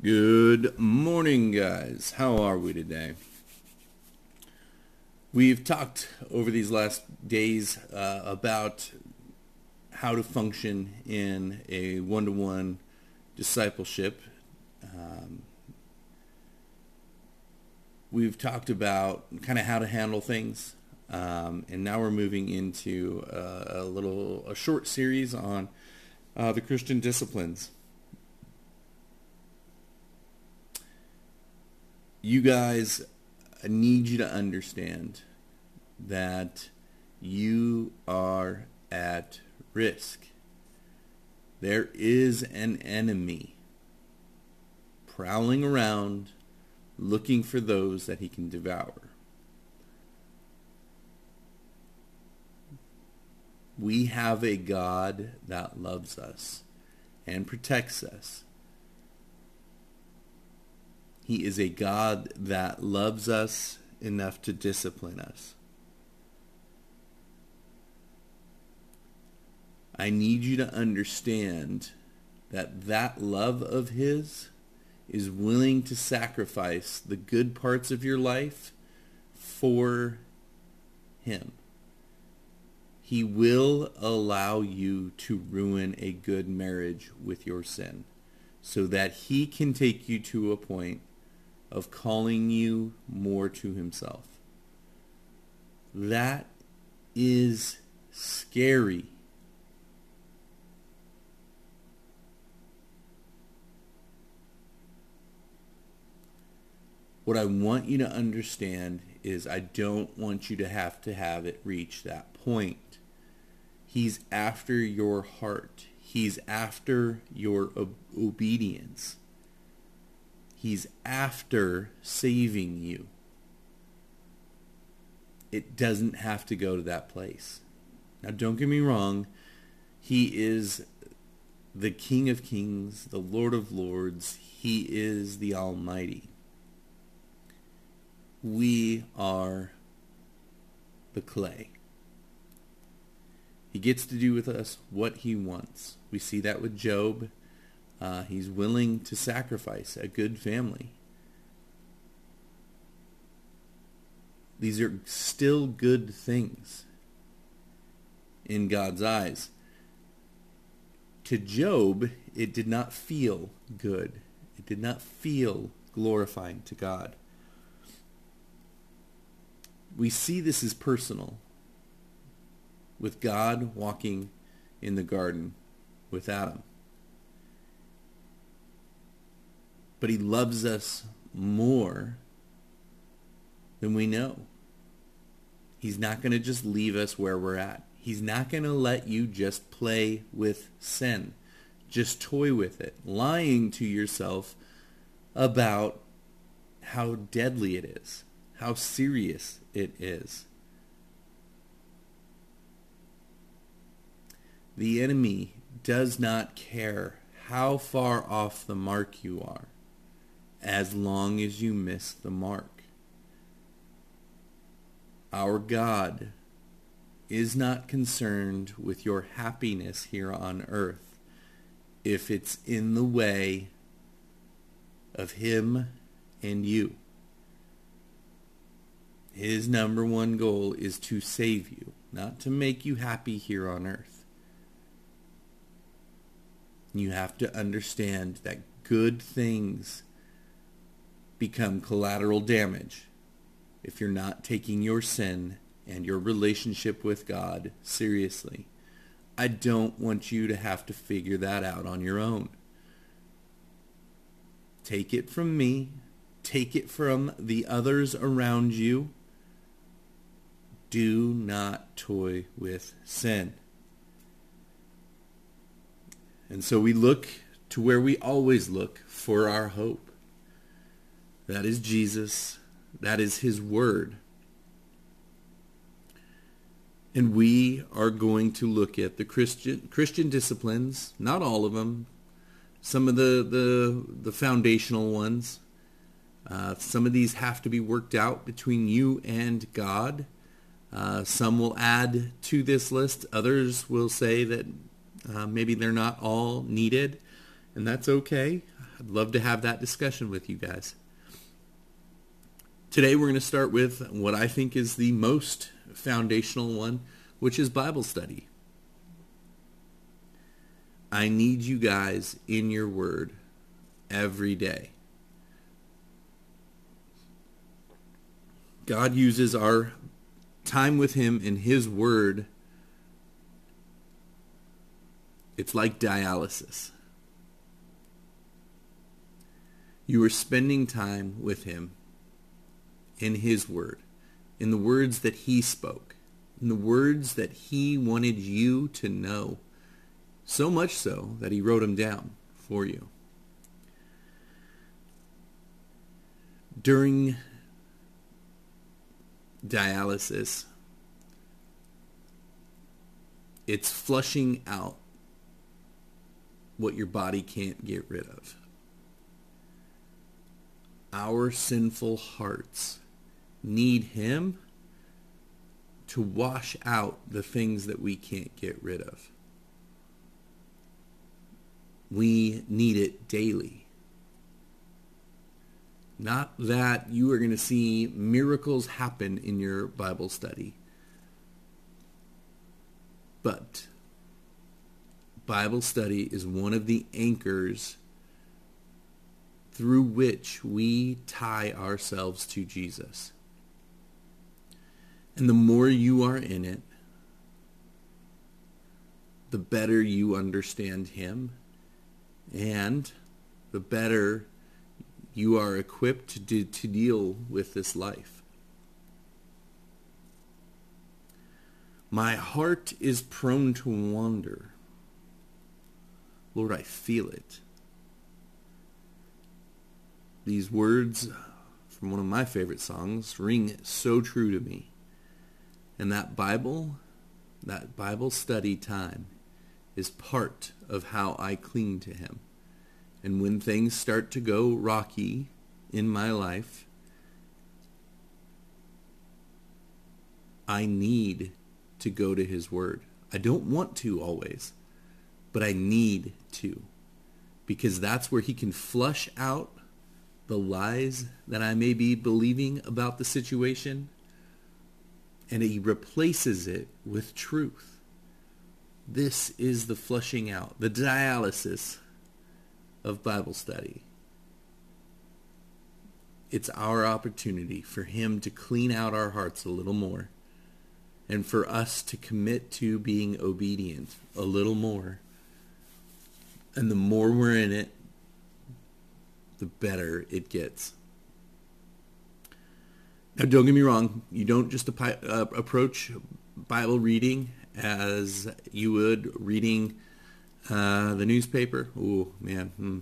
Good morning, guys. How are we today? We've talked over these last days uh, about how to function in a one-to-one discipleship. Um, we've talked about kind of how to handle things, um, and now we're moving into a, a little a short series on uh, the Christian disciplines. You guys, I need you to understand that you are at risk. There is an enemy prowling around looking for those that he can devour. We have a God that loves us and protects us he is a God that loves us enough to discipline us. I need you to understand that that love of his is willing to sacrifice the good parts of your life for him. He will allow you to ruin a good marriage with your sin so that he can take you to a point of calling you more to himself. That is scary. What I want you to understand is I don't want you to have to have it reach that point. He's after your heart. He's after your ob- obedience. He's after saving you. It doesn't have to go to that place. Now, don't get me wrong. He is the King of Kings, the Lord of Lords. He is the Almighty. We are the clay. He gets to do with us what he wants. We see that with Job. Uh, he's willing to sacrifice a good family. These are still good things in God's eyes. To Job, it did not feel good. It did not feel glorifying to God. We see this as personal with God walking in the garden with Adam. But he loves us more than we know. He's not going to just leave us where we're at. He's not going to let you just play with sin, just toy with it, lying to yourself about how deadly it is, how serious it is. The enemy does not care how far off the mark you are as long as you miss the mark. Our God is not concerned with your happiness here on earth if it's in the way of him and you. His number one goal is to save you, not to make you happy here on earth. You have to understand that good things become collateral damage if you're not taking your sin and your relationship with God seriously. I don't want you to have to figure that out on your own. Take it from me. Take it from the others around you. Do not toy with sin. And so we look to where we always look for our hope. That is Jesus. That is his word. And we are going to look at the Christian Christian disciplines, not all of them, some of the the, the foundational ones. Uh, some of these have to be worked out between you and God. Uh, some will add to this list. Others will say that uh, maybe they're not all needed. and that's okay. I'd love to have that discussion with you guys. Today we're going to start with what I think is the most foundational one, which is Bible study. I need you guys in your word every day. God uses our time with him in his word. It's like dialysis. You are spending time with him in his word, in the words that he spoke, in the words that he wanted you to know, so much so that he wrote them down for you. During dialysis, it's flushing out what your body can't get rid of. Our sinful hearts need him to wash out the things that we can't get rid of. We need it daily. Not that you are going to see miracles happen in your Bible study. But Bible study is one of the anchors through which we tie ourselves to Jesus. And the more you are in it, the better you understand him and the better you are equipped to, to deal with this life. My heart is prone to wander. Lord, I feel it. These words from one of my favorite songs ring so true to me. And that Bible, that Bible study time is part of how I cling to him. And when things start to go rocky in my life, I need to go to his word. I don't want to always, but I need to because that's where he can flush out the lies that I may be believing about the situation and he replaces it with truth. This is the flushing out, the dialysis of Bible study. It's our opportunity for him to clean out our hearts a little more and for us to commit to being obedient a little more. And the more we're in it, the better it gets. Now, don't get me wrong. You don't just uh, approach Bible reading as you would reading uh, the newspaper. Oh, man. Hmm.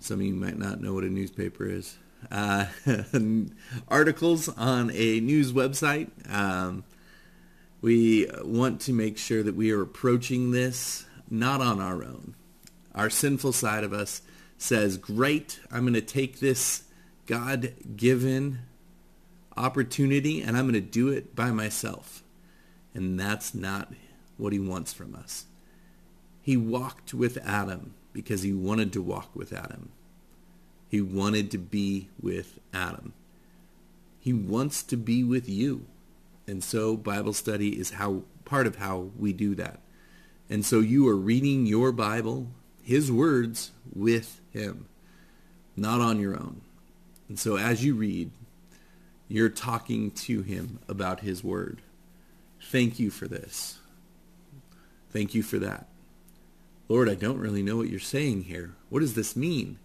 Some of you might not know what a newspaper is. Uh, articles on a news website. Um, we want to make sure that we are approaching this not on our own. Our sinful side of us says, great, I'm going to take this God-given opportunity and I'm going to do it by myself. And that's not what he wants from us. He walked with Adam because he wanted to walk with Adam. He wanted to be with Adam. He wants to be with you. And so Bible study is how part of how we do that. And so you are reading your Bible, his words, with him, not on your own. And so as you read, you're talking to him about his word. Thank you for this. Thank you for that. Lord, I don't really know what you're saying here. What does this mean?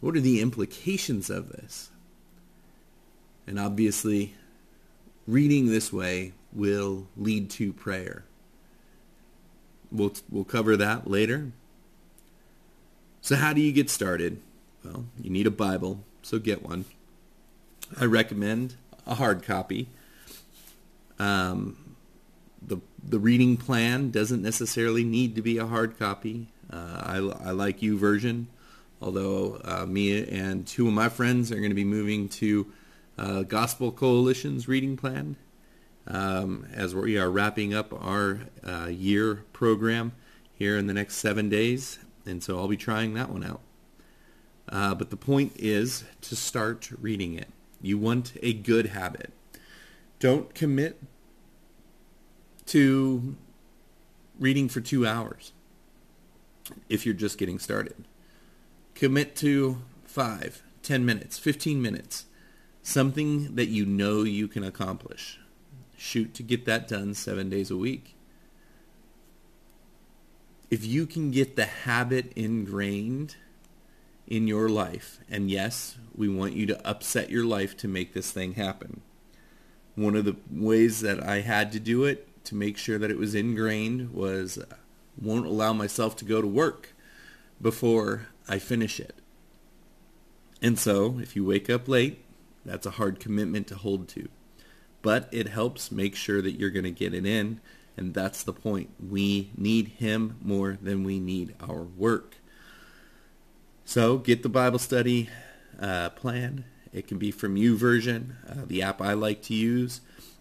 What are the implications of this? And obviously, reading this way will lead to prayer. We'll, we'll cover that later. So how do you get started? Well, you need a Bible, so get one. I recommend a hard copy. Um, the the reading plan doesn't necessarily need to be a hard copy. Uh, I, I like YouVersion, although uh, me and two of my friends are going to be moving to uh, Gospel Coalition's reading plan um, as we are wrapping up our uh, year program here in the next seven days. And so I'll be trying that one out. Uh, but the point is to start reading it. You want a good habit. Don't commit to reading for two hours if you're just getting started. Commit to five, ten minutes, 15 minutes, something that you know you can accomplish. Shoot to get that done seven days a week. If you can get the habit ingrained in your life, and yes, we want you to upset your life to make this thing happen. One of the ways that I had to do it to make sure that it was ingrained was uh, won't allow myself to go to work before I finish it. And so, if you wake up late, that's a hard commitment to hold to. But it helps make sure that you're going to get it in, and that's the point. We need him more than we need our work. So get the Bible study uh, plan. It can be from YouVersion, uh, the app I like to use.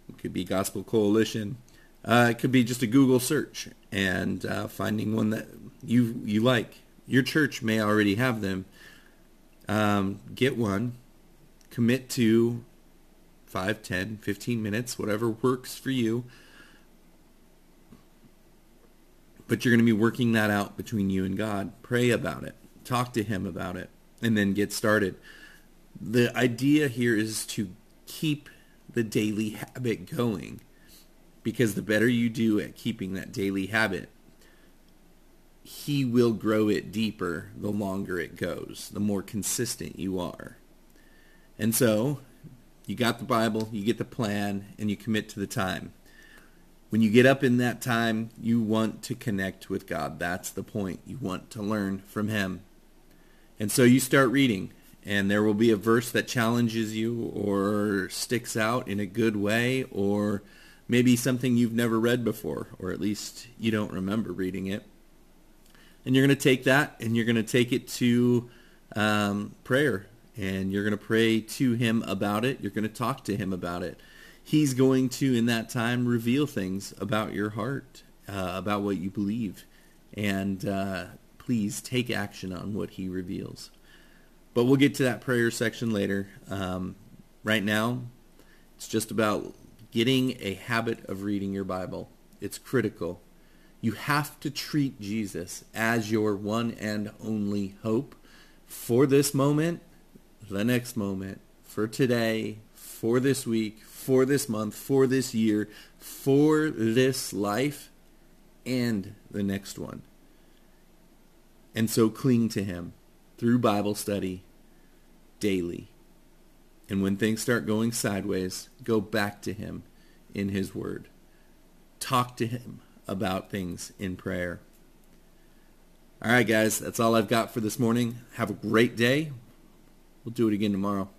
It could be Gospel Coalition. Uh, it could be just a Google search and uh, finding one that you you like. Your church may already have them. Um, get one. Commit to 5, 10, 15 minutes, whatever works for you. But you're going to be working that out between you and God. Pray about it. Talk to him about it. And then get started. The idea here is to keep the daily habit going because the better you do at keeping that daily habit, he will grow it deeper the longer it goes, the more consistent you are. And so, you got the Bible, you get the plan, and you commit to the time. When you get up in that time, you want to connect with God. That's the point. You want to learn from him. And so you start reading, and there will be a verse that challenges you or sticks out in a good way or maybe something you've never read before, or at least you don't remember reading it. And you're going to take that and you're going to take it to um, prayer, and you're going to pray to him about it. You're going to talk to him about it. He's going to, in that time, reveal things about your heart, uh, about what you believe. And uh, please take action on what he reveals. But we'll get to that prayer section later. Um, right now, it's just about getting a habit of reading your Bible. It's critical. You have to treat Jesus as your one and only hope for this moment, the next moment, for today, for this week, for this month, for this year, for this life, and the next one. And so cling to him through Bible study daily. And when things start going sideways, go back to him in his word. Talk to him about things in prayer. All right, guys, that's all I've got for this morning. Have a great day. We'll do it again tomorrow.